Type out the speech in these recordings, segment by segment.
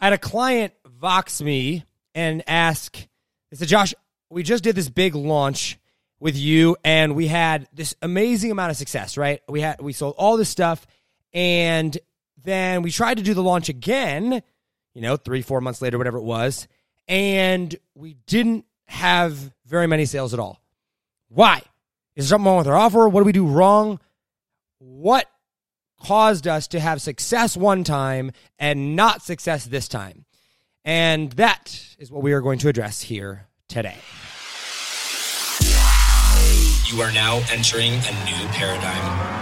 I had a client vox me and ask, they said, Josh, we just did this big launch with you and we had this amazing amount of success, right? We had we sold all this stuff and then we tried to do the launch again, you know, 3 4 months later whatever it was, and we didn't have very many sales at all. Why? Is there something wrong with our offer? What do we do wrong? What caused us to have success one time and not success this time? And that is what we are going to address here today. You are now entering a new paradigm.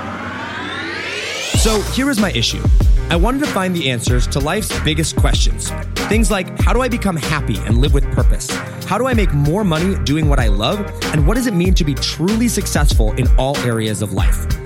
So here is my issue. I wanted to find the answers to life's biggest questions. Things like how do I become happy and live with purpose? How do I make more money doing what I love? And what does it mean to be truly successful in all areas of life?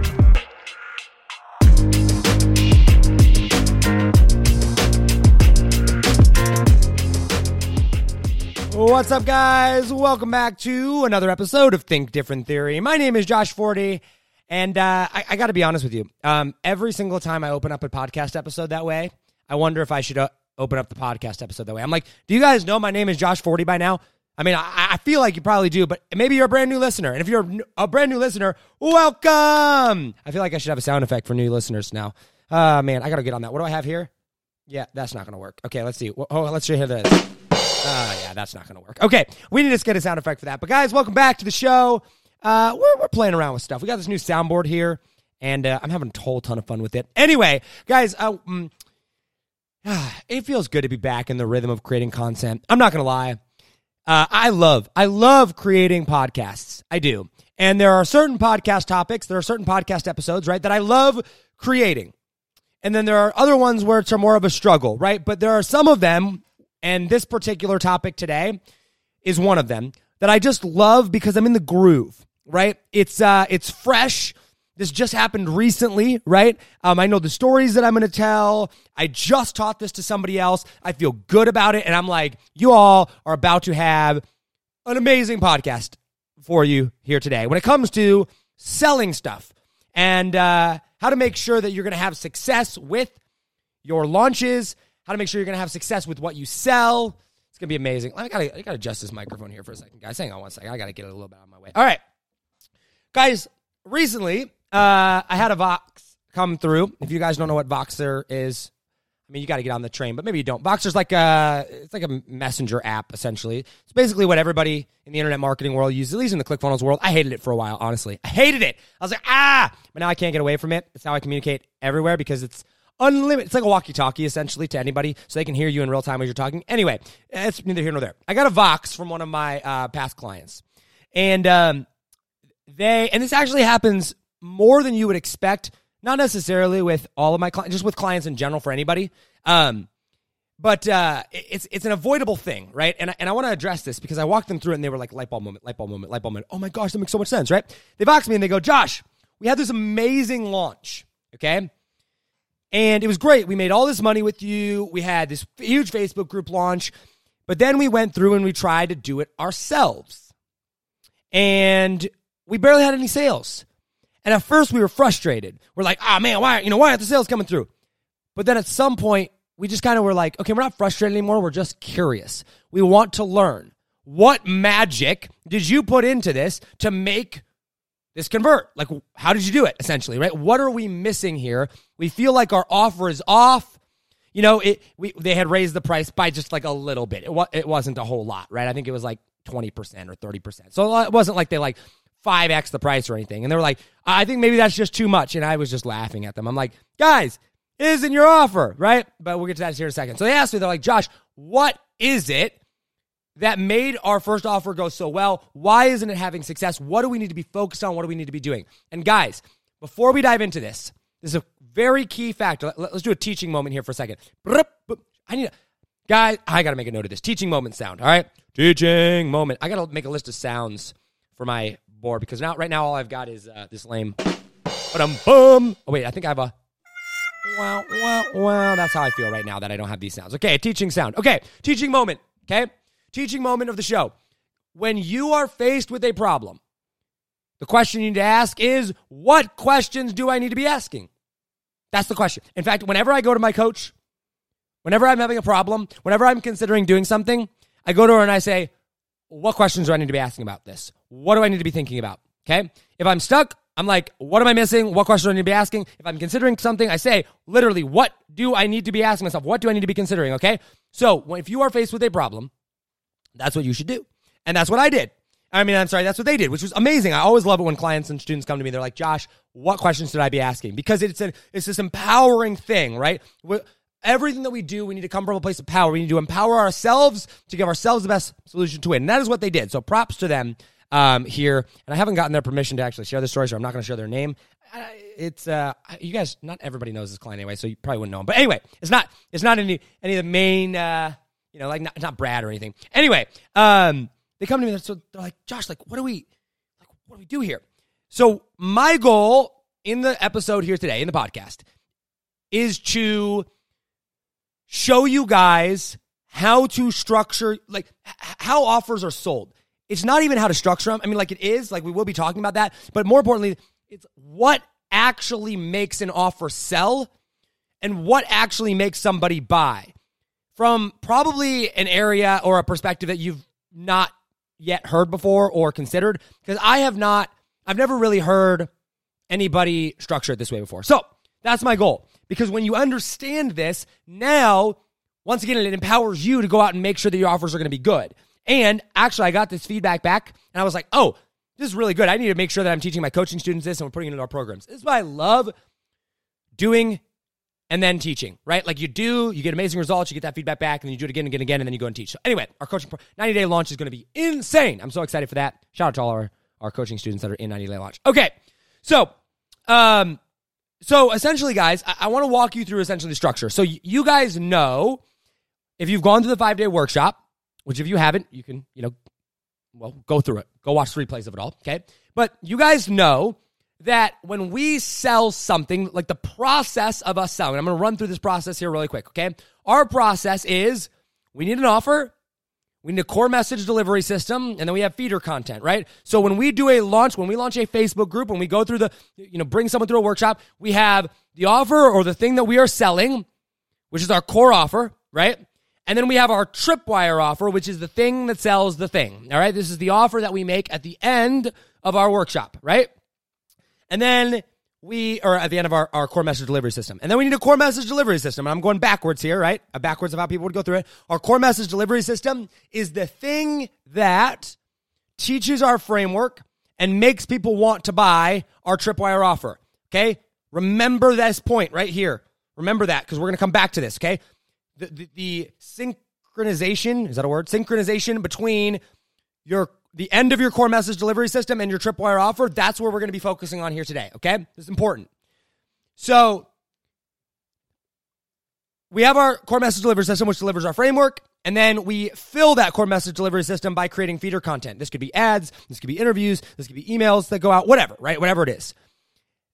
What's up, guys? Welcome back to another episode of Think Different Theory. My name is Josh Forti, and uh, I, I got to be honest with you. Um, every single time I open up a podcast episode that way, I wonder if I should uh, open up the podcast episode that way. I'm like, do you guys know my name is Josh Forti by now? I mean, I, I feel like you probably do, but maybe you're a brand new listener. And if you're a brand new listener, welcome. I feel like I should have a sound effect for new listeners now. Uh, man, I got to get on that. What do I have here? Yeah, that's not going to work. Okay, let's see. Oh, let's hear this. Uh, yeah, that's not going to work. Okay, we need to get a sound effect for that. But guys, welcome back to the show. Uh, we're, we're playing around with stuff. We got this new soundboard here, and uh, I'm having a whole ton of fun with it. Anyway, guys, uh, mm, it feels good to be back in the rhythm of creating content. I'm not going to lie. Uh, I love, I love creating podcasts. I do. And there are certain podcast topics, there are certain podcast episodes, right, that I love creating. And then there are other ones where it's more of a struggle, right? But there are some of them and this particular topic today is one of them that I just love because I'm in the groove, right? It's uh it's fresh. This just happened recently, right? Um, I know the stories that I'm going to tell. I just taught this to somebody else. I feel good about it. And I'm like, you all are about to have an amazing podcast for you here today when it comes to selling stuff and uh, how to make sure that you're going to have success with your launches, how to make sure you're going to have success with what you sell. It's going to be amazing. I got to adjust this microphone here for a second, guys. Hang on one second. I got to get it a little bit out of my way. All right, guys. Recently, uh, I had a Vox come through. If you guys don't know what Voxer is, I mean, you got to get on the train, but maybe you don't. Voxer's like a it's like a messenger app essentially. It's basically what everybody in the internet marketing world uses, at least in the ClickFunnels world. I hated it for a while, honestly. I hated it. I was like, ah, but now I can't get away from it. It's how I communicate everywhere because it's unlimited. It's like a walkie-talkie essentially to anybody, so they can hear you in real time as you're talking. Anyway, it's neither here nor there. I got a Vox from one of my uh, past clients, and um, they and this actually happens more than you would expect. Not necessarily with all of my clients, just with clients in general for anybody. Um, but uh, it's it's an avoidable thing, right? And I, and I want to address this because I walked them through it and they were like light bulb moment, light bulb moment, light bulb moment. Oh my gosh, that makes so much sense, right? They vox me and they go, Josh, we had this amazing launch, okay? And it was great. We made all this money with you. We had this huge Facebook group launch, but then we went through and we tried to do it ourselves, and we barely had any sales. And at first, we were frustrated. We're like, "Ah, oh, man, why you know why aren't the sales coming through?" But then at some point, we just kind of were like, "Okay, we're not frustrated anymore. We're just curious. We want to learn what magic did you put into this to make." this convert? Like, how did you do it essentially, right? What are we missing here? We feel like our offer is off. You know, it we they had raised the price by just like a little bit. It, wa- it wasn't a whole lot, right? I think it was like 20% or 30%. So it wasn't like they like 5x the price or anything. And they were like, I think maybe that's just too much. And I was just laughing at them. I'm like, guys, isn't your offer, right? But we'll get to that here in a second. So they asked me, they're like, Josh, what is it that made our first offer go so well? Why isn't it having success? What do we need to be focused on? What do we need to be doing? And guys, before we dive into this, this is a very key factor. Let's do a teaching moment here for a second. I need, to, guys, I got to make a note of this teaching moment sound. All right, teaching moment. I got to make a list of sounds for my because now, right now, all I've got is uh, this lame. But I'm boom. Oh wait, I think I have a. Wow, wow, wow. That's how I feel right now that I don't have these sounds. Okay, teaching sound. Okay, teaching moment. Okay, teaching moment of the show. When you are faced with a problem, the question you need to ask is, what questions do I need to be asking? That's the question. In fact, whenever I go to my coach, whenever I'm having a problem, whenever I'm considering doing something, I go to her and I say, what questions do I need to be asking about this? What do I need to be thinking about? Okay. If I'm stuck, I'm like, what am I missing? What questions do I need to be asking? If I'm considering something, I say, literally, what do I need to be asking myself? What do I need to be considering? Okay. So if you are faced with a problem, that's what you should do. And that's what I did. I mean, I'm sorry, that's what they did, which was amazing. I always love it when clients and students come to me. They're like, Josh, what questions should I be asking? Because it's an, it's this empowering thing, right? Everything that we do, we need to come from a place of power. We need to empower ourselves to give ourselves the best solution to it. And that is what they did. So props to them um, here. And I haven't gotten their permission to actually share the story, so I'm not going to share their name. It's uh, you guys. Not everybody knows this client anyway, so you probably wouldn't know him. But anyway, it's not it's not any any of the main uh, you know like not, not Brad or anything. Anyway, um, they come to me. So they're like, Josh, like, what do we like? What do we do here? So my goal in the episode here today in the podcast is to show you guys how to structure like how offers are sold. It's not even how to structure them. I mean, like it is, like we will be talking about that, but more importantly, it's what actually makes an offer sell and what actually makes somebody buy from probably an area or a perspective that you've not yet heard before or considered because I have not I've never really heard anybody structure it this way before. So, that's my goal because when you understand this, now once again it empowers you to go out and make sure that your offers are going to be good. And actually, I got this feedback back and I was like, oh, this is really good. I need to make sure that I'm teaching my coaching students this and we're putting it into our programs. This is why I love doing and then teaching, right? Like you do, you get amazing results, you get that feedback back, and then you do it again and again and again, and then you go and teach. So anyway, our coaching 90 day launch is going to be insane. I'm so excited for that. Shout out to all our, our coaching students that are in 90 day launch. Okay. So, um, so essentially, guys, I, I want to walk you through essentially the structure. So y- you guys know if you've gone through the five day workshop, which if you haven't, you can, you know, well, go through it. Go watch three plays of it all. Okay. But you guys know that when we sell something, like the process of us selling, I'm going to run through this process here really quick. Okay. Our process is we need an offer. We need a core message delivery system, and then we have feeder content, right? So when we do a launch, when we launch a Facebook group, when we go through the, you know, bring someone through a workshop, we have the offer or the thing that we are selling, which is our core offer, right? And then we have our tripwire offer, which is the thing that sells the thing. All right. This is the offer that we make at the end of our workshop, right? And then we are at the end of our, our core message delivery system. And then we need a core message delivery system. And I'm going backwards here, right? Uh, backwards of how people would go through it. Our core message delivery system is the thing that teaches our framework and makes people want to buy our tripwire offer. Okay. Remember this point right here. Remember that because we're going to come back to this. Okay the, the, the synchronization is that a word? Synchronization between your the end of your core message delivery system and your tripwire offer. That's where we're going to be focusing on here today. Okay, this is important. So we have our core message delivery system, which delivers our framework. And then we fill that core message delivery system by creating feeder content. This could be ads, this could be interviews, this could be emails that go out, whatever, right? Whatever it is.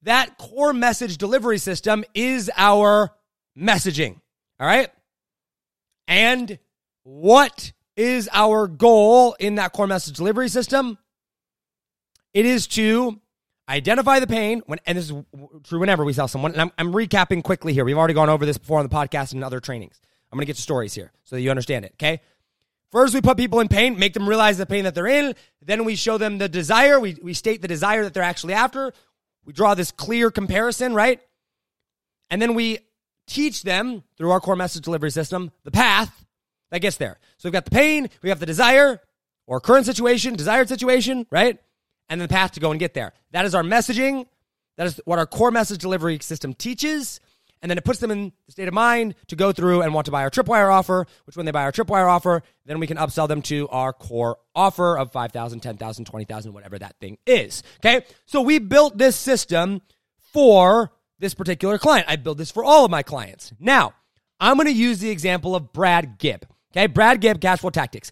That core message delivery system is our messaging. All right. And what is our goal in that core message delivery system? It is to identify the pain when, and this is true whenever we sell someone. And I'm, I'm recapping quickly here. We've already gone over this before on the podcast and other trainings. I'm going to get to stories here so that you understand it. Okay. First, we put people in pain, make them realize the pain that they're in. Then we show them the desire. We, we state the desire that they're actually after. We draw this clear comparison, right? And then we teach them through our core message delivery system the path that gets there. So we've got the pain, we have the desire or current situation, desired situation, right? And then the path to go and get there. That is our messaging. That is what our core message delivery system teaches. And then it puts them in the state of mind to go through and want to buy our tripwire offer, which when they buy our tripwire offer, then we can upsell them to our core offer of 5,000, 10,000, 20,000, whatever that thing is. Okay. So we built this system for this particular client. I build this for all of my clients. Now, I'm going to use the example of Brad Gibb. Okay, Brad Gibb, Cashflow Tactics.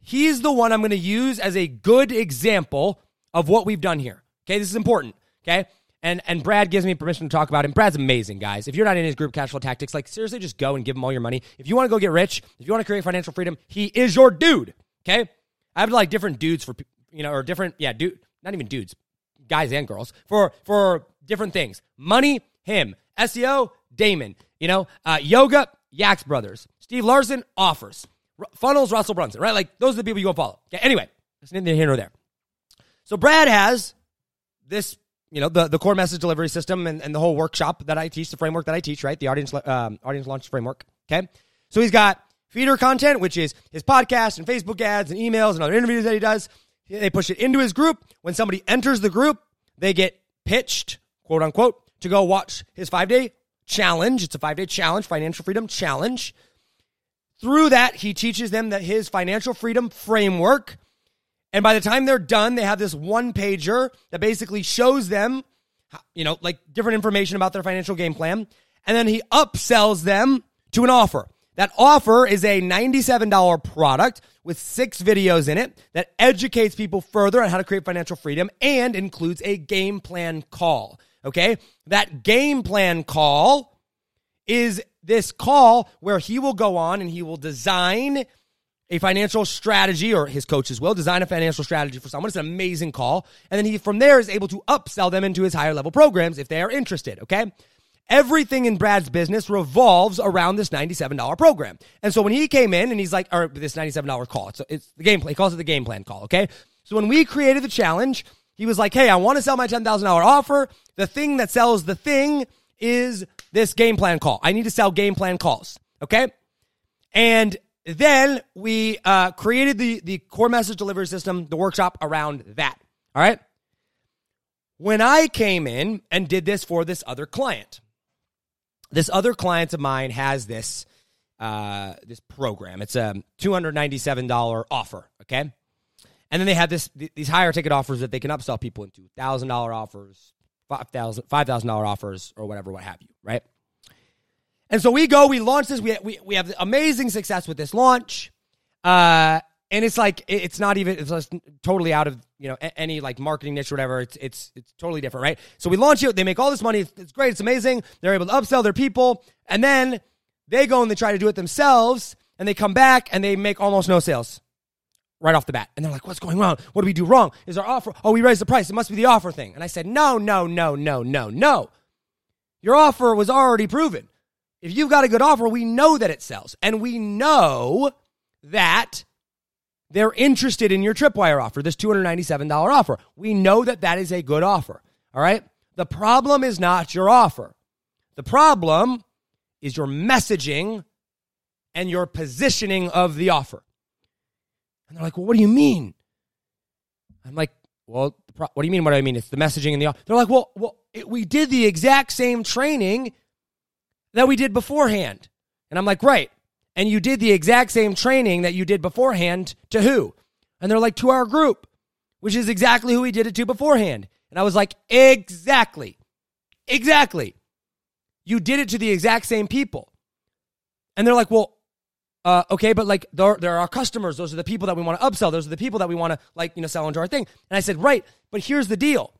he's the one I'm going to use as a good example of what we've done here. Okay, this is important. Okay. And and Brad gives me permission to talk about him. Brad's amazing, guys. If you're not in his group, Cash Flow Tactics, like seriously, just go and give him all your money. If you want to go get rich, if you want to create financial freedom, he is your dude. Okay, I have like different dudes for you know, or different yeah, dude, not even dudes, guys and girls for for different things. Money, him. SEO, Damon. You know, uh, yoga, Yaks Brothers. Steve Larsen offers. R- funnels, Russell Brunson. Right, like those are the people you go follow. Okay, anyway, that's neither here nor there. So Brad has this you know the, the core message delivery system and, and the whole workshop that I teach, the framework that I teach, right? The audience um, audience launch framework. Okay, so he's got feeder content, which is his podcast and Facebook ads and emails and other interviews that he does. They push it into his group. When somebody enters the group, they get pitched, quote unquote, to go watch his five day challenge. It's a five day challenge, financial freedom challenge. Through that, he teaches them that his financial freedom framework and by the time they're done, they have this one pager that basically shows them, you know, like different information about their financial game plan. And then he upsells them to an offer. That offer is a $97 product with six videos in it that educates people further on how to create financial freedom and includes a game plan call. Okay. That game plan call is this call where he will go on and he will design a financial strategy, or his coaches will design a financial strategy for someone. It's an amazing call. And then he, from there, is able to upsell them into his higher level programs if they are interested. Okay. Everything in Brad's business revolves around this $97 program. And so when he came in and he's like, or this $97 call, it's, it's the game plan, he calls it the game plan call. Okay. So when we created the challenge, he was like, Hey, I want to sell my $10,000 offer. The thing that sells the thing is this game plan call. I need to sell game plan calls. Okay. And then we uh, created the, the core message delivery system, the workshop around that. All right. When I came in and did this for this other client, this other client of mine has this uh, this program. It's a two hundred ninety seven dollar offer. Okay, and then they have this these higher ticket offers that they can upsell people into thousand dollar offers, five thousand five thousand dollar offers, or whatever, what have you. Right. And so we go, we launch this, we, we, we have amazing success with this launch. Uh, and it's like it's not even it's totally out of you know any like marketing niche or whatever. It's it's it's totally different, right? So we launch it, they make all this money. It's great, it's amazing. They're able to upsell their people, and then they go and they try to do it themselves, and they come back and they make almost no sales right off the bat. And they're like, "What's going wrong? What do we do wrong? Is our offer? Oh, we raised the price. It must be the offer thing." And I said, "No, no, no, no, no, no. Your offer was already proven. If you've got a good offer, we know that it sells. And we know that they're interested in your Tripwire offer, this $297 offer. We know that that is a good offer. All right. The problem is not your offer. The problem is your messaging and your positioning of the offer. And they're like, well, what do you mean? I'm like, well, what do you mean? What do I mean? It's the messaging and the. They're like, well, well, it, we did the exact same training that we did beforehand. And I'm like, right. And you did the exact same training that you did beforehand to who? And they're like, to our group, which is exactly who we did it to beforehand. And I was like, exactly. Exactly. You did it to the exact same people. And they're like, well, uh, okay, but like they're, they're our customers. Those are the people that we want to upsell. Those are the people that we want to like, you know, sell into our thing. And I said, right, but here's the deal.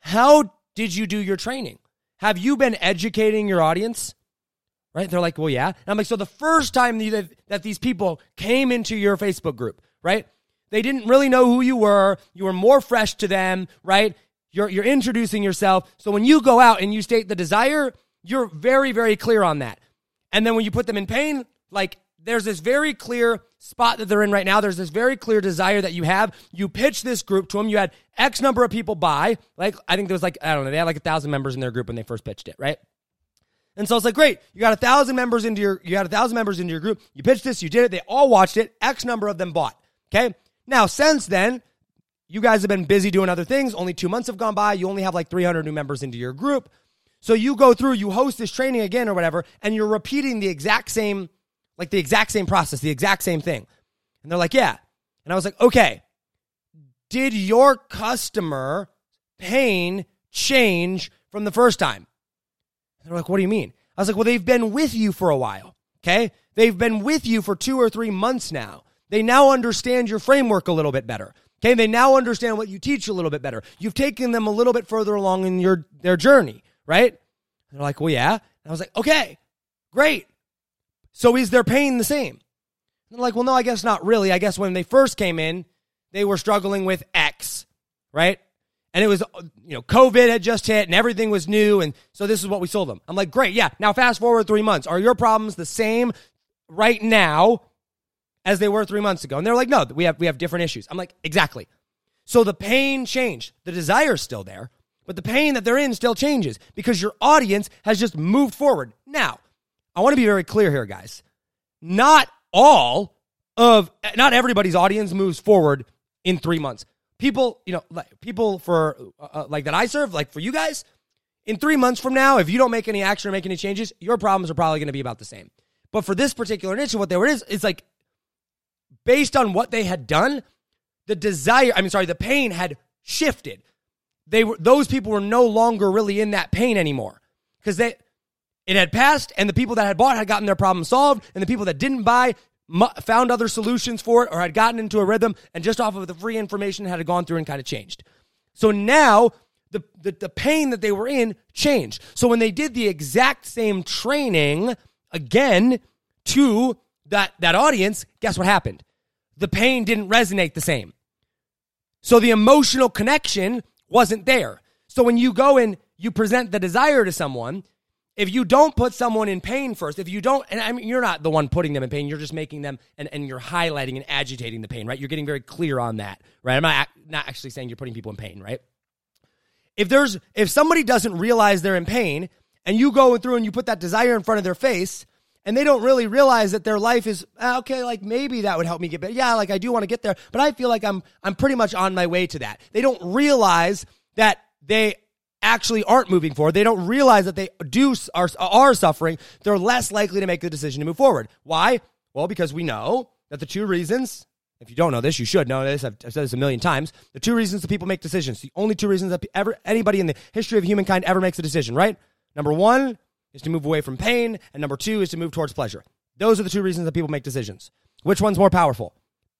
How did you do your training? Have you been educating your audience? Right? They're like, well, yeah. And I'm like, so the first time that, that these people came into your Facebook group, right? They didn't really know who you were. You were more fresh to them, right? You're, you're introducing yourself. So when you go out and you state the desire, you're very, very clear on that. And then when you put them in pain, like there's this very clear spot that they're in right now. There's this very clear desire that you have. You pitch this group to them. You had X number of people buy. Like, I think there was like, I don't know, they had like a thousand members in their group when they first pitched it, right? And so it's like, great, you got a thousand members into your, you got a thousand members into your group. You pitched this, you did it. They all watched it. X number of them bought. Okay. Now, since then, you guys have been busy doing other things. Only two months have gone by. You only have like 300 new members into your group. So you go through, you host this training again or whatever, and you're repeating the exact same like the exact same process, the exact same thing. And they're like, yeah. And I was like, okay, did your customer pain change from the first time? And they're like, what do you mean? I was like, well, they've been with you for a while. Okay. They've been with you for two or three months now. They now understand your framework a little bit better. Okay, they now understand what you teach a little bit better. You've taken them a little bit further along in your their journey, right? They're like, well, yeah. And I was like, okay, great. So is their pain the same? And they're like, well, no, I guess not really. I guess when they first came in, they were struggling with X, right? And it was, you know, COVID had just hit and everything was new. And so this is what we sold them. I'm like, great. Yeah. Now, fast forward three months. Are your problems the same right now as they were three months ago? And they're like, no, we have, we have different issues. I'm like, exactly. So the pain changed. The desire's still there, but the pain that they're in still changes because your audience has just moved forward. Now, I want to be very clear here, guys. Not all of, not everybody's audience moves forward in three months. People, you know, like people for uh, uh, like that I serve, like for you guys, in three months from now, if you don't make any action or make any changes, your problems are probably going to be about the same. But for this particular niche, what they were is, it's like based on what they had done, the desire, I mean, sorry, the pain had shifted. They were, those people were no longer really in that pain anymore because they, it had passed and the people that had bought had gotten their problem solved and the people that didn't buy found other solutions for it or had gotten into a rhythm and just off of the free information had gone through and kind of changed. So now the, the, the pain that they were in changed. So when they did the exact same training again to that, that audience, guess what happened? The pain didn't resonate the same. So the emotional connection wasn't there. So when you go and you present the desire to someone, if you don't put someone in pain first, if you don't, and I mean, you're not the one putting them in pain, you're just making them and, and you're highlighting and agitating the pain, right? You're getting very clear on that, right? I'm not, not actually saying you're putting people in pain, right? If there's, if somebody doesn't realize they're in pain and you go through and you put that desire in front of their face and they don't really realize that their life is, ah, okay, like maybe that would help me get better. Yeah, like I do want to get there, but I feel like I'm, I'm pretty much on my way to that. They don't realize that they actually aren't moving forward, they don't realize that they do are, are suffering, they're less likely to make the decision to move forward. Why? Well, because we know that the two reasons, if you don't know this, you should know this. I've, I've said this a million times. The two reasons that people make decisions, the only two reasons that ever anybody in the history of humankind ever makes a decision, right? Number one is to move away from pain, and number two is to move towards pleasure. Those are the two reasons that people make decisions. Which one's more powerful?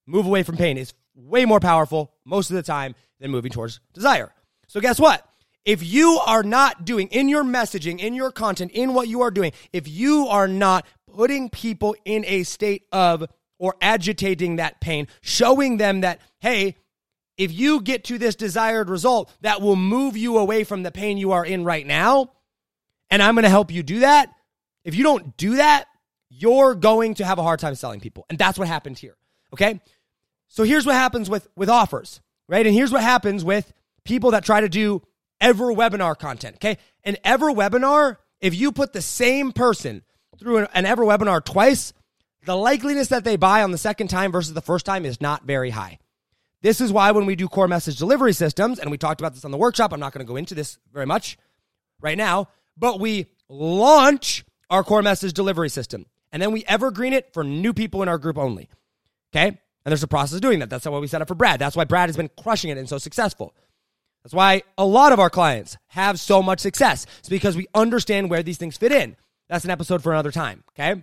Move away from pain is way more powerful most of the time than moving towards desire. So guess what? If you are not doing in your messaging, in your content, in what you are doing, if you are not putting people in a state of or agitating that pain, showing them that, hey, if you get to this desired result, that will move you away from the pain you are in right now. And I'm going to help you do that. If you don't do that, you're going to have a hard time selling people. And that's what happened here. Okay. So here's what happens with, with offers, right? And here's what happens with people that try to do EverWebinar content. Okay. An EverWebinar, if you put the same person through an, an EverWebinar twice, the likeliness that they buy on the second time versus the first time is not very high. This is why when we do core message delivery systems, and we talked about this on the workshop, I'm not going to go into this very much right now, but we launch our core message delivery system and then we evergreen it for new people in our group only. Okay. And there's a process of doing that. That's why we set up for Brad. That's why Brad has been crushing it and so successful. That's why a lot of our clients have so much success. It's because we understand where these things fit in. That's an episode for another time, okay?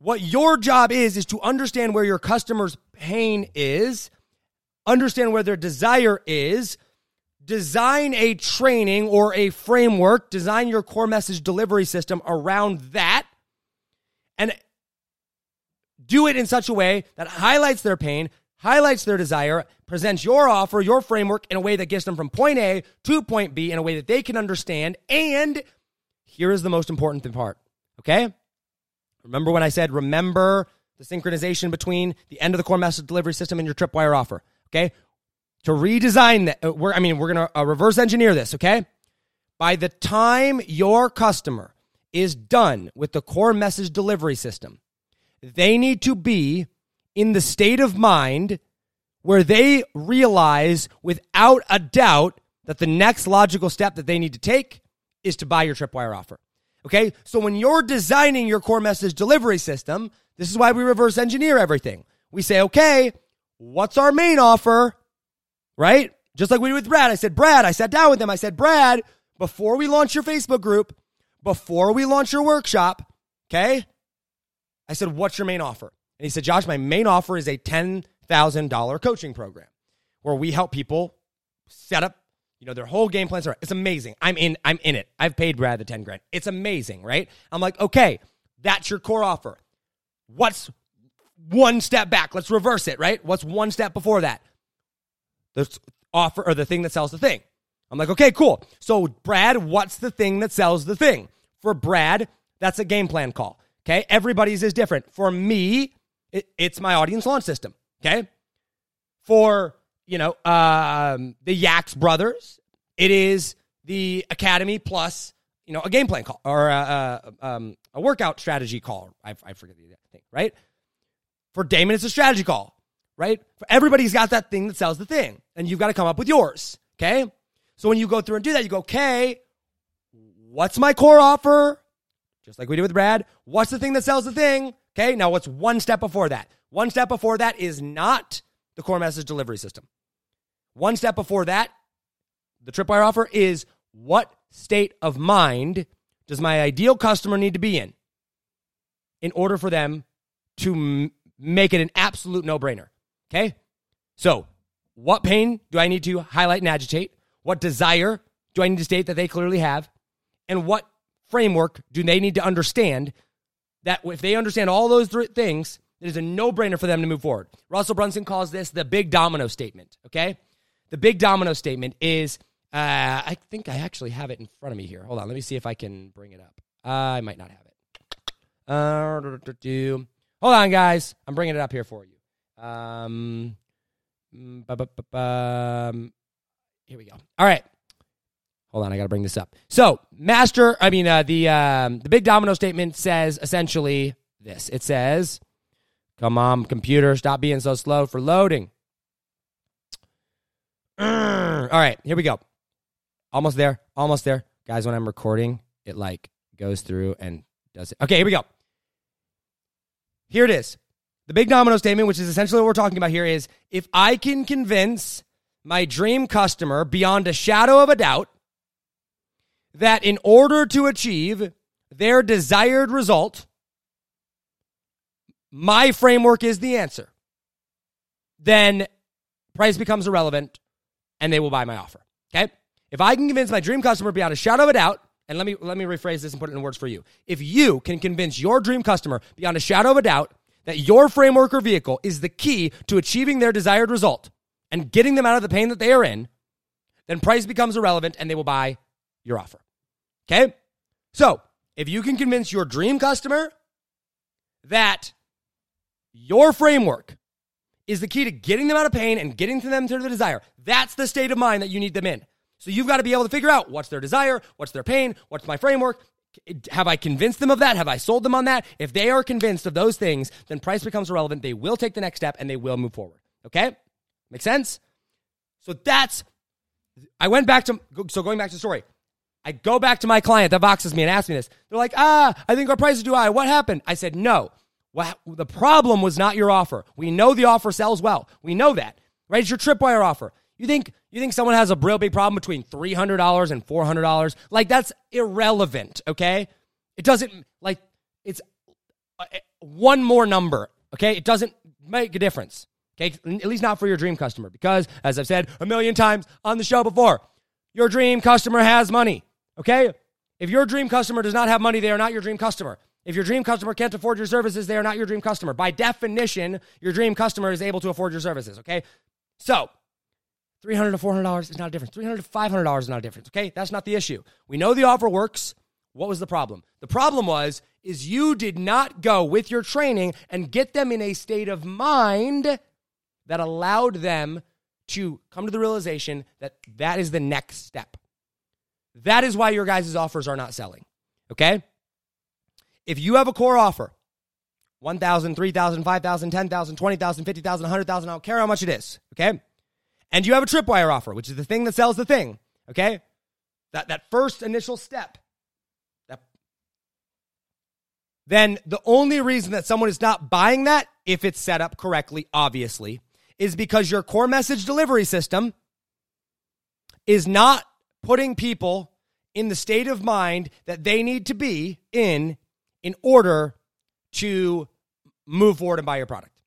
What your job is, is to understand where your customer's pain is, understand where their desire is, design a training or a framework, design your core message delivery system around that, and do it in such a way that highlights their pain, highlights their desire, presents your offer, your framework in a way that gets them from point A to point B in a way that they can understand. And here is the most important part, okay? Remember when I said, remember the synchronization between the end of the core message delivery system and your tripwire offer, okay? To redesign that, uh, we're, I mean, we're gonna uh, reverse engineer this, okay? By the time your customer is done with the core message delivery system, they need to be in the state of mind where they realize without a doubt that the next logical step that they need to take is to buy your tripwire offer. Okay? So when you're designing your core message delivery system, this is why we reverse engineer everything. We say, okay, what's our main offer? Right? Just like we did with Brad. I said, Brad, I sat down with him. I said, Brad, before we launch your Facebook group, before we launch your workshop, okay? I said, what's your main offer? And he said, Josh, my main offer is a $10,000 coaching program where we help people set up, you know, their whole game plans. It's amazing. I'm in, I'm in it. I've paid Brad the 10 grand. It's amazing, right? I'm like, okay, that's your core offer. What's one step back? Let's reverse it, right? What's one step before that? The offer or the thing that sells the thing. I'm like, okay, cool. So, Brad, what's the thing that sells the thing? For Brad, that's a game plan call. Okay. Everybody's is different. For me, it, it's my audience launch system. Okay. For, you know, um, the Yaks brothers, it is the Academy plus, you know, a game plan call or a, a, um, a workout strategy call. I, I forget the thing, right? For Damon, it's a strategy call, right? For everybody's got that thing that sells the thing, and you've got to come up with yours. Okay. So when you go through and do that, you go, okay, what's my core offer? Just like we did with Brad. What's the thing that sells the thing? Okay, now what's one step before that? One step before that is not the core message delivery system. One step before that, the tripwire offer is what state of mind does my ideal customer need to be in in order for them to m- make it an absolute no brainer? Okay, so what pain do I need to highlight and agitate? What desire do I need to state that they clearly have? And what framework do they need to understand that if they understand all those th- things, it is a no brainer for them to move forward. Russell Brunson calls this the big domino statement. Okay. The big domino statement is, uh, I think I actually have it in front of me here. Hold on. Let me see if I can bring it up. Uh, I might not have it. Uh, hold on, guys. I'm bringing it up here for you. Um, mm, um, here we go. All right. Hold on, I got to bring this up. So, master, I mean, uh, the um, the big domino statement says essentially this. It says, "Come on, computer, stop being so slow for loading." All right, here we go. Almost there, almost there, guys. When I'm recording, it like goes through and does it. Okay, here we go. Here it is. The big domino statement, which is essentially what we're talking about here, is if I can convince my dream customer beyond a shadow of a doubt that in order to achieve their desired result, my framework is the answer, then price becomes irrelevant and they will buy my offer. Okay? If I can convince my dream customer beyond a shadow of a doubt, and let me let me rephrase this and put it in words for you. If you can convince your dream customer beyond a shadow of a doubt that your framework or vehicle is the key to achieving their desired result and getting them out of the pain that they are in, then price becomes irrelevant and they will buy your offer. Okay? So, if you can convince your dream customer that your framework is the key to getting them out of pain and getting to them to the desire, that's the state of mind that you need them in. So, you've got to be able to figure out what's their desire, what's their pain, what's my framework. Have I convinced them of that? Have I sold them on that? If they are convinced of those things, then price becomes irrelevant. They will take the next step and they will move forward. Okay? Make sense? So that's, I went back to, so going back to the story, I go back to my client that voxes me and asks me this. They're like, ah, I think our price is too high. What happened? I said, no. What, the problem was not your offer. We know the offer sells well. We know that, right? It's your tripwire offer. You think you think someone has a real big problem between three hundred dollars and four hundred dollars? Like that's irrelevant. Okay, it doesn't like it's uh, one more number. Okay, it doesn't make a difference. Okay, at least not for your dream customer because, as I've said a million times on the show before, your dream customer has money. Okay? If your dream customer does not have money, they are not your dream customer. If your dream customer can't afford your services, they are not your dream customer. By definition, your dream customer is able to afford your services, okay? So, 300 to $400 is not a difference. 300 to $500 is not a difference, okay? That's not the issue. We know the offer works. What was the problem? The problem was is you did not go with your training and get them in a state of mind that allowed them to come to the realization that that is the next step. That is why your guys' offers are not selling. Okay? If you have a core offer, 1,000, 3,000, 5,000, 10,000, 20,000, 50,000, 100,000, I don't care how much it is. Okay? And you have a tripwire offer, which is the thing that sells the thing. Okay? That, that first initial step. That, then the only reason that someone is not buying that, if it's set up correctly, obviously, is because your core message delivery system is not putting people in the state of mind that they need to be in in order to move forward and buy your product.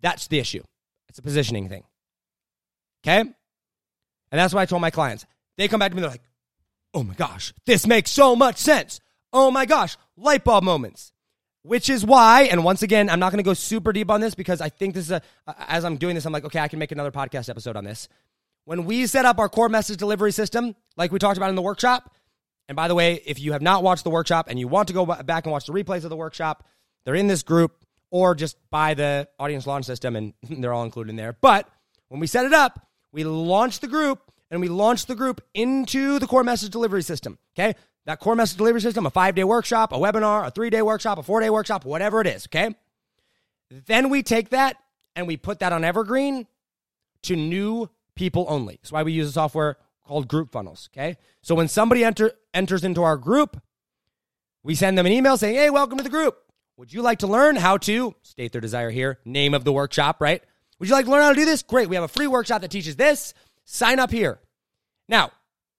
That's the issue. It's a positioning thing. Okay? And that's why I told my clients. They come back to me, they're like, oh my gosh, this makes so much sense. Oh my gosh, light bulb moments. Which is why, and once again, I'm not going to go super deep on this because I think this is a, as I'm doing this, I'm like, okay, I can make another podcast episode on this. When we set up our core message delivery system, like we talked about in the workshop, and by the way, if you have not watched the workshop and you want to go back and watch the replays of the workshop, they're in this group or just buy the audience launch system and they're all included in there. But when we set it up, we launch the group and we launch the group into the core message delivery system. Okay. That core message delivery system, a five day workshop, a webinar, a three day workshop, a four day workshop, whatever it is. Okay. Then we take that and we put that on Evergreen to new people only. That's why we use a software called Group Funnels. Okay. So when somebody enter, enters into our group, we send them an email saying, Hey, welcome to the group. Would you like to learn how to state their desire here? Name of the workshop, right? Would you like to learn how to do this? Great. We have a free workshop that teaches this. Sign up here. Now,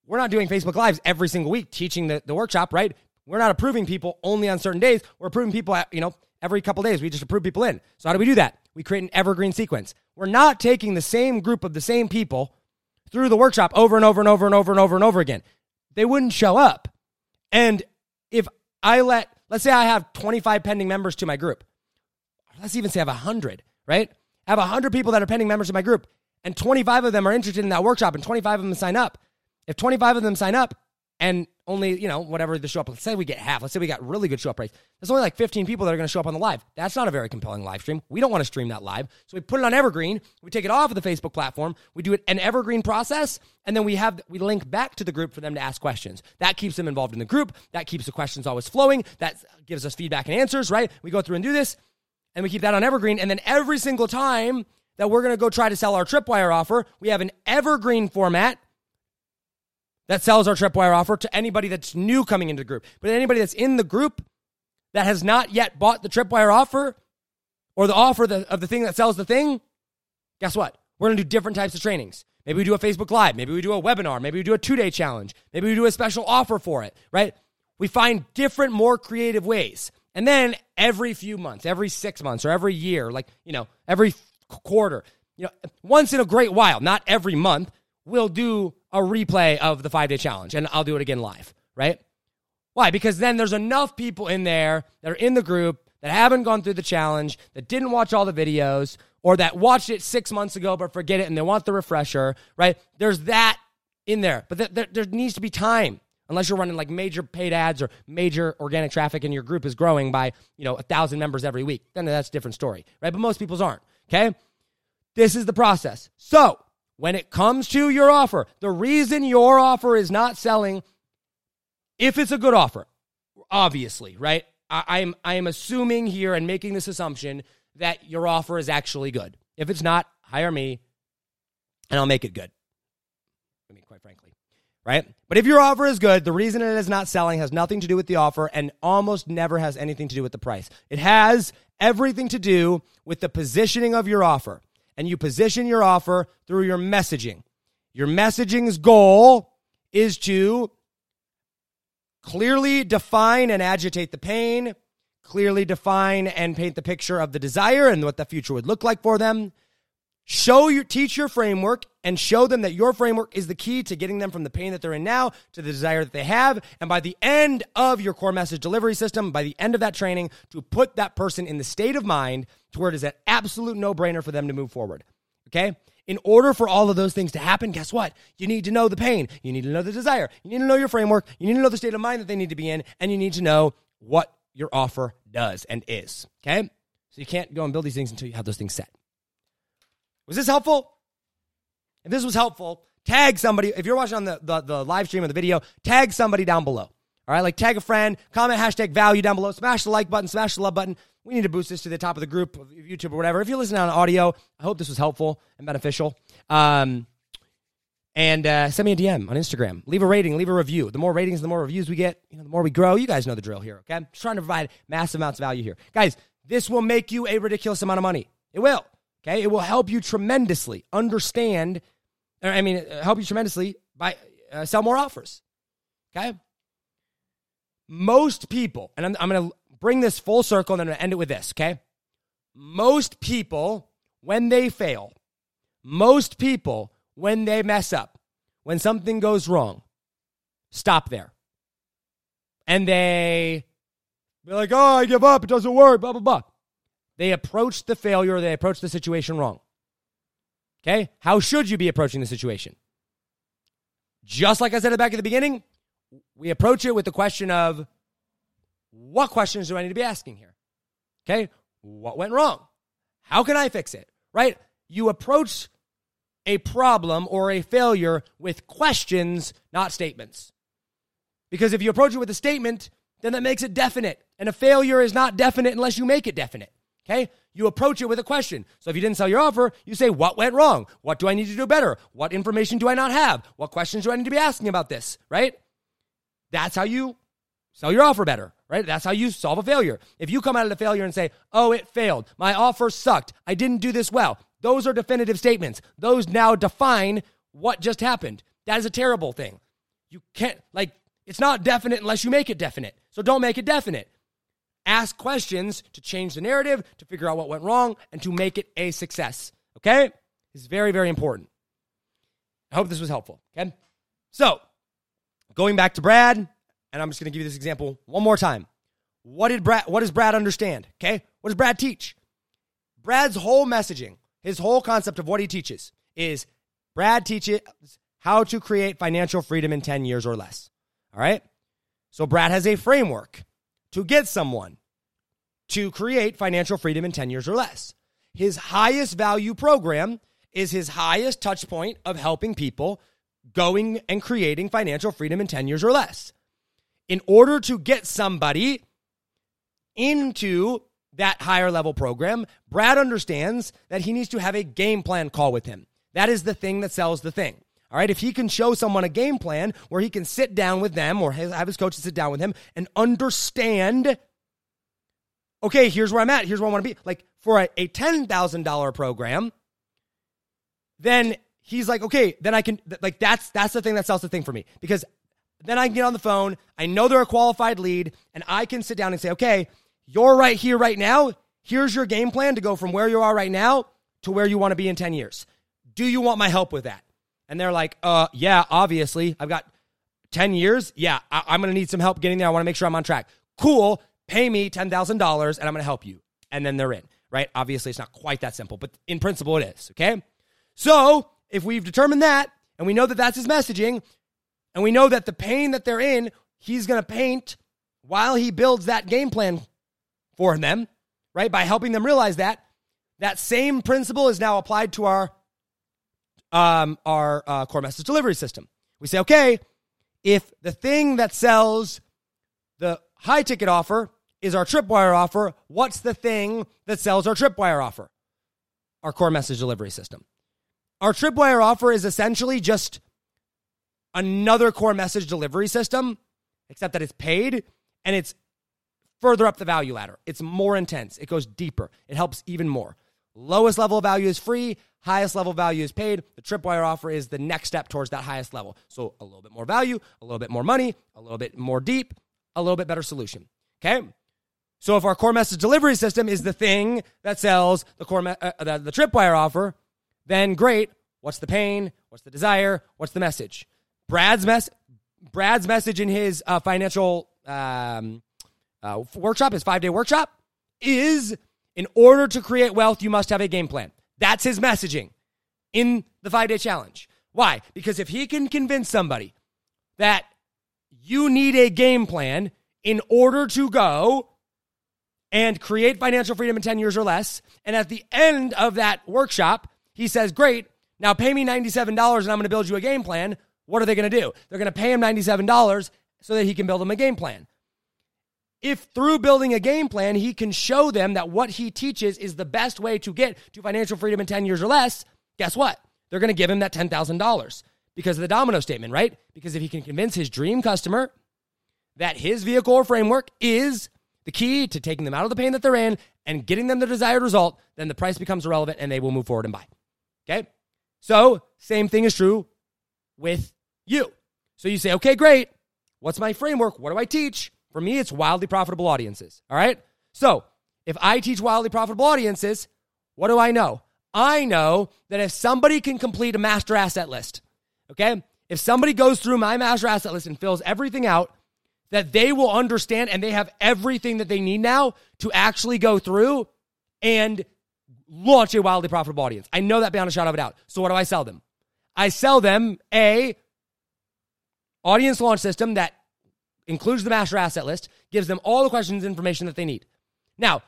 we're not doing Facebook Lives every single week teaching the, the workshop, right? We're not approving people only on certain days. We're approving people, at, you know, every couple days. We just approve people in. So how do we do that? We create an evergreen sequence. We're not taking the same group of the same people through the workshop over and over and over and over and over and over again. They wouldn't show up. And if I let, let's say I have 25 pending members to my group, let's even say I have 100, right? I have 100 people that are pending members of my group, and 25 of them are interested in that workshop, and 25 of them sign up. If 25 of them sign up and only, you know, whatever the show up, let's say we get half, let's say we got really good show up rates. There's only like 15 people that are going to show up on the live. That's not a very compelling live stream. We don't want to stream that live. So we put it on Evergreen. We take it off of the Facebook platform. We do it an Evergreen process. And then we have, we link back to the group for them to ask questions. That keeps them involved in the group. That keeps the questions always flowing. That gives us feedback and answers, right? We go through and do this and we keep that on Evergreen. And then every single time that we're going to go try to sell our Tripwire offer, we have an Evergreen format that sells our Tripwire offer to anybody that's new coming into the group. But anybody that's in the group that has not yet bought the Tripwire offer or the offer of the thing that sells the thing, guess what? We're going to do different types of trainings. Maybe we do a Facebook Live. Maybe we do a webinar. Maybe we do a two day challenge. Maybe we do a special offer for it, right? We find different, more creative ways. And then every few months, every six months, or every year, like, you know, every quarter, you know, once in a great while, not every month, we'll do a replay of the five day challenge and I'll do it again live, right? Why? Because then there's enough people in there that are in the group that haven't gone through the challenge, that didn't watch all the videos, or that watched it six months ago but forget it and they want the refresher, right? There's that in there. But th- th- there needs to be time. Unless you're running like major paid ads or major organic traffic and your group is growing by, you know, a thousand members every week, then that's a different story, right? But most people's aren't. Okay. This is the process. So when it comes to your offer, the reason your offer is not selling, if it's a good offer, obviously, right? I, am I am assuming here and making this assumption that your offer is actually good. If it's not, hire me and I'll make it good. I mean, quite frankly, right? But if your offer is good, the reason it is not selling has nothing to do with the offer and almost never has anything to do with the price. It has everything to do with the positioning of your offer and you position your offer through your messaging. Your messaging's goal is to clearly define and agitate the pain, clearly define and paint the picture of the desire and what the future would look like for them. Show your teach your framework and show them that your framework is the key to getting them from the pain that they're in now to the desire that they have. And by the end of your core message delivery system, by the end of that training, to put that person in the state of mind to where it is an absolute no brainer for them to move forward. Okay? In order for all of those things to happen, guess what? You need to know the pain. You need to know the desire. You need to know your framework. You need to know the state of mind that they need to be in. And you need to know what your offer does and is. Okay? So you can't go and build these things until you have those things set. Was this helpful? If this was helpful, tag somebody. If you're watching on the, the, the live stream of the video, tag somebody down below. All right, like tag a friend, comment hashtag value down below, smash the like button, smash the love button. We need to boost this to the top of the group of YouTube or whatever. If you're listening on audio, I hope this was helpful and beneficial. Um, and uh, send me a DM on Instagram. Leave a rating, leave a review. The more ratings, the more reviews we get, you know, the more we grow. You guys know the drill here, okay? I'm just trying to provide massive amounts of value here. Guys, this will make you a ridiculous amount of money. It will. Okay, it will help you tremendously understand. I mean, help you tremendously by uh, sell more offers. Okay, most people, and I'm, I'm going to bring this full circle and then I'm gonna end it with this, okay? Most people, when they fail, most people, when they mess up, when something goes wrong, stop there. And they be like, oh, I give up, it doesn't work, blah, blah, blah. They approach the failure, they approach the situation wrong. Okay? How should you be approaching the situation? Just like I said at the back at the beginning, we approach it with the question of what questions do I need to be asking here? Okay? What went wrong? How can I fix it? Right? You approach a problem or a failure with questions, not statements. Because if you approach it with a statement, then that makes it definite. And a failure is not definite unless you make it definite. Okay? You approach it with a question. So if you didn't sell your offer, you say, What went wrong? What do I need to do better? What information do I not have? What questions do I need to be asking about this? Right? That's how you sell your offer better, right? That's how you solve a failure. If you come out of the failure and say, Oh, it failed. My offer sucked. I didn't do this well. Those are definitive statements. Those now define what just happened. That is a terrible thing. You can't, like, it's not definite unless you make it definite. So don't make it definite. Ask questions to change the narrative, to figure out what went wrong, and to make it a success. Okay? It's very, very important. I hope this was helpful. Okay? So, going back to Brad, and I'm just going to give you this example one more time. What did Brad what does Brad understand? Okay? What does Brad teach? Brad's whole messaging, his whole concept of what he teaches is Brad teaches how to create financial freedom in 10 years or less. All right? So Brad has a framework to get someone to create financial freedom in 10 years or less. His highest value program is his highest touch point of helping people going and creating financial freedom in 10 years or less. In order to get somebody into that higher level program, Brad understands that he needs to have a game plan call with him. That is the thing that sells the thing. All right, if he can show someone a game plan where he can sit down with them or have his coaches sit down with him and understand, okay, here's where I'm at, here's where I want to be. Like for a, a $10,000 program, then he's like, okay, then I can, like, that's, that's the thing that sells the thing for me because then I can get on the phone. I know they're a qualified lead and I can sit down and say, okay, you're right here, right now. Here's your game plan to go from where you are right now to where you want to be in 10 years. Do you want my help with that? And they're like, uh, yeah, obviously. I've got 10 years. Yeah, I- I'm going to need some help getting there. I want to make sure I'm on track. Cool. Pay me $10,000 and I'm going to help you. And then they're in, right? Obviously, it's not quite that simple, but in principle, it is. Okay. So if we've determined that and we know that that's his messaging and we know that the pain that they're in, he's going to paint while he builds that game plan for them, right? By helping them realize that, that same principle is now applied to our um, our uh, core message delivery system. We say, okay, if the thing that sells the high ticket offer is our tripwire offer, what's the thing that sells our tripwire offer? Our core message delivery system. Our tripwire offer is essentially just another core message delivery system, except that it's paid and it's further up the value ladder. It's more intense, it goes deeper, it helps even more. Lowest level value is free, highest level value is paid. The tripwire offer is the next step towards that highest level. So a little bit more value, a little bit more money, a little bit more deep, a little bit better solution. Okay? So if our core message delivery system is the thing that sells the core me- uh, the, the tripwire offer, then great. What's the pain? What's the desire? What's the message? Brad's mess Brad's message in his uh, financial um, uh, workshop, his five day workshop, is in order to create wealth, you must have a game plan. That's his messaging in the five day challenge. Why? Because if he can convince somebody that you need a game plan in order to go and create financial freedom in 10 years or less, and at the end of that workshop, he says, Great, now pay me $97 and I'm going to build you a game plan. What are they going to do? They're going to pay him $97 so that he can build them a game plan. If through building a game plan, he can show them that what he teaches is the best way to get to financial freedom in 10 years or less, guess what? They're going to give him that $10,000 because of the domino statement, right? Because if he can convince his dream customer that his vehicle or framework is the key to taking them out of the pain that they're in and getting them the desired result, then the price becomes irrelevant and they will move forward and buy. Okay? So, same thing is true with you. So you say, okay, great. What's my framework? What do I teach? For me, it's wildly profitable audiences. All right. So if I teach wildly profitable audiences, what do I know? I know that if somebody can complete a master asset list, okay, if somebody goes through my master asset list and fills everything out, that they will understand and they have everything that they need now to actually go through and launch a wildly profitable audience. I know that beyond a shadow of a doubt. So what do I sell them? I sell them a audience launch system that includes the master asset list, gives them all the questions and information that they need. Now,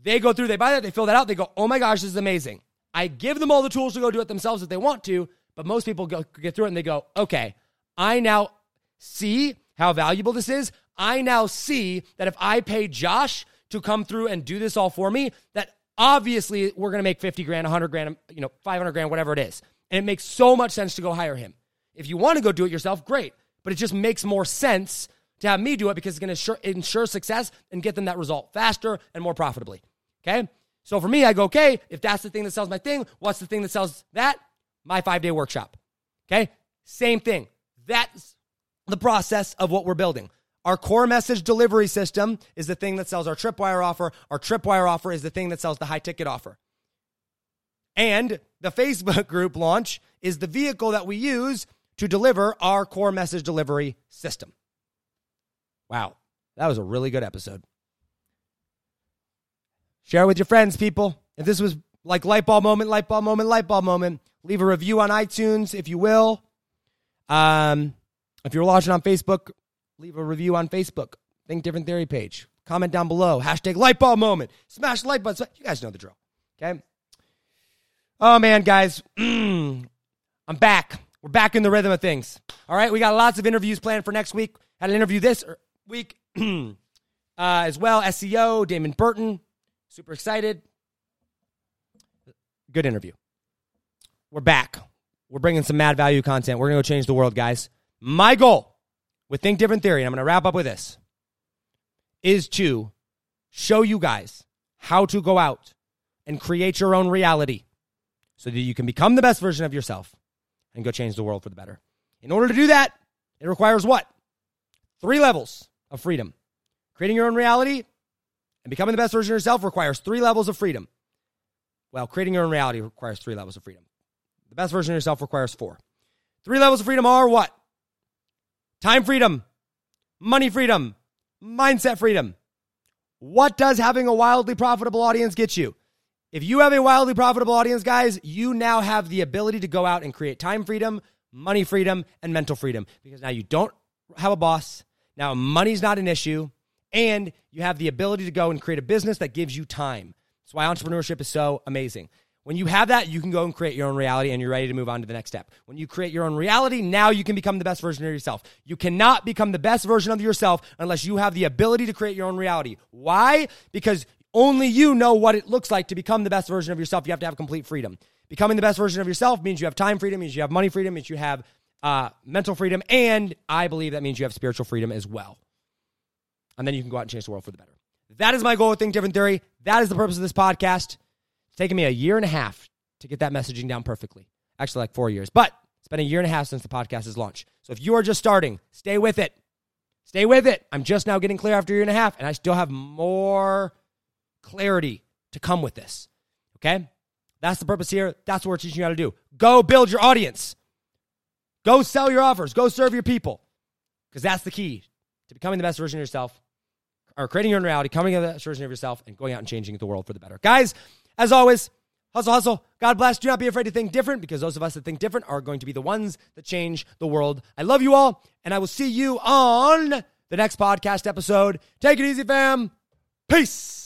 they go through, they buy that, they fill that out, they go, oh my gosh, this is amazing. I give them all the tools to go do it themselves if they want to, but most people go get through it and they go, okay, I now see how valuable this is. I now see that if I pay Josh to come through and do this all for me, that obviously we're going to make 50 grand, 100 grand, you know, 500 grand, whatever it is. And it makes so much sense to go hire him. If you want to go do it yourself, great. But it just makes more sense to have me do it because it's going to ensure, ensure success and get them that result faster and more profitably. Okay. So for me, I go, okay, if that's the thing that sells my thing, what's the thing that sells that? My five day workshop. Okay. Same thing. That's the process of what we're building. Our core message delivery system is the thing that sells our Tripwire offer. Our Tripwire offer is the thing that sells the high ticket offer. And the Facebook group launch is the vehicle that we use to deliver our core message delivery system. Wow, that was a really good episode. Share with your friends, people. If this was like light bulb moment, light bulb moment, light bulb moment, leave a review on iTunes if you will. Um, if you're watching on Facebook, leave a review on Facebook. Think Different Theory page. Comment down below. Hashtag light bulb moment. Smash the like button. You guys know the drill. Okay. Oh man, guys, I'm back. We're back in the rhythm of things. All right, we got lots of interviews planned for next week. Had an interview this week uh, as well. SEO, Damon Burton. Super excited. Good interview. We're back. We're bringing some mad value content. We're going to go change the world, guys. My goal with Think Different Theory, and I'm going to wrap up with this, is to show you guys how to go out and create your own reality so that you can become the best version of yourself and go change the world for the better. In order to do that, it requires what? Three levels of freedom. Creating your own reality and becoming the best version of yourself requires three levels of freedom. Well, creating your own reality requires three levels of freedom. The best version of yourself requires four. Three levels of freedom are what? Time freedom, money freedom, mindset freedom. What does having a wildly profitable audience get you? If you have a wildly profitable audience, guys, you now have the ability to go out and create time freedom, money freedom, and mental freedom because now you don't have a boss. Now money's not an issue. And you have the ability to go and create a business that gives you time. That's why entrepreneurship is so amazing. When you have that, you can go and create your own reality and you're ready to move on to the next step. When you create your own reality, now you can become the best version of yourself. You cannot become the best version of yourself unless you have the ability to create your own reality. Why? Because only you know what it looks like to become the best version of yourself. You have to have complete freedom. Becoming the best version of yourself means you have time freedom, means you have money freedom, means you have uh, mental freedom, and I believe that means you have spiritual freedom as well. And then you can go out and change the world for the better. That is my goal with Think Different Theory. That is the purpose of this podcast. It's taken me a year and a half to get that messaging down perfectly. Actually, like four years, but it's been a year and a half since the podcast has launched. So if you are just starting, stay with it. Stay with it. I'm just now getting clear after a year and a half, and I still have more clarity to come with this. Okay? That's the purpose here. That's what we're teaching you how to do. Go build your audience. Go sell your offers. Go serve your people. Because that's the key to becoming the best version of yourself, or creating your own reality, coming the best version of yourself, and going out and changing the world for the better. Guys, as always, hustle, hustle. God bless. Do not be afraid to think different because those of us that think different are going to be the ones that change the world. I love you all, and I will see you on the next podcast episode. Take it easy, fam. Peace.